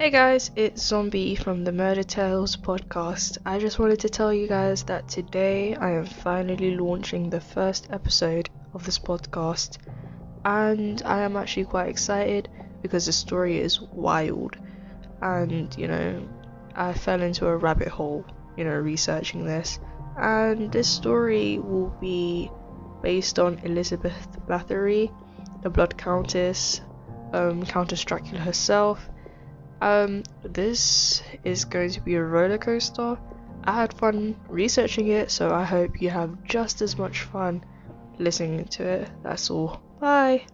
Hey guys, it's Zombie from the Murder Tales podcast. I just wanted to tell you guys that today I am finally launching the first episode of this podcast, and I am actually quite excited because the story is wild. And you know, I fell into a rabbit hole, you know, researching this, and this story will be based on Elizabeth Bathory, the Blood Countess, um, Countess Dracula herself um, this is going to be a roller coaster. I had fun researching it, so I hope you have just as much fun listening to it. That's all. Bye.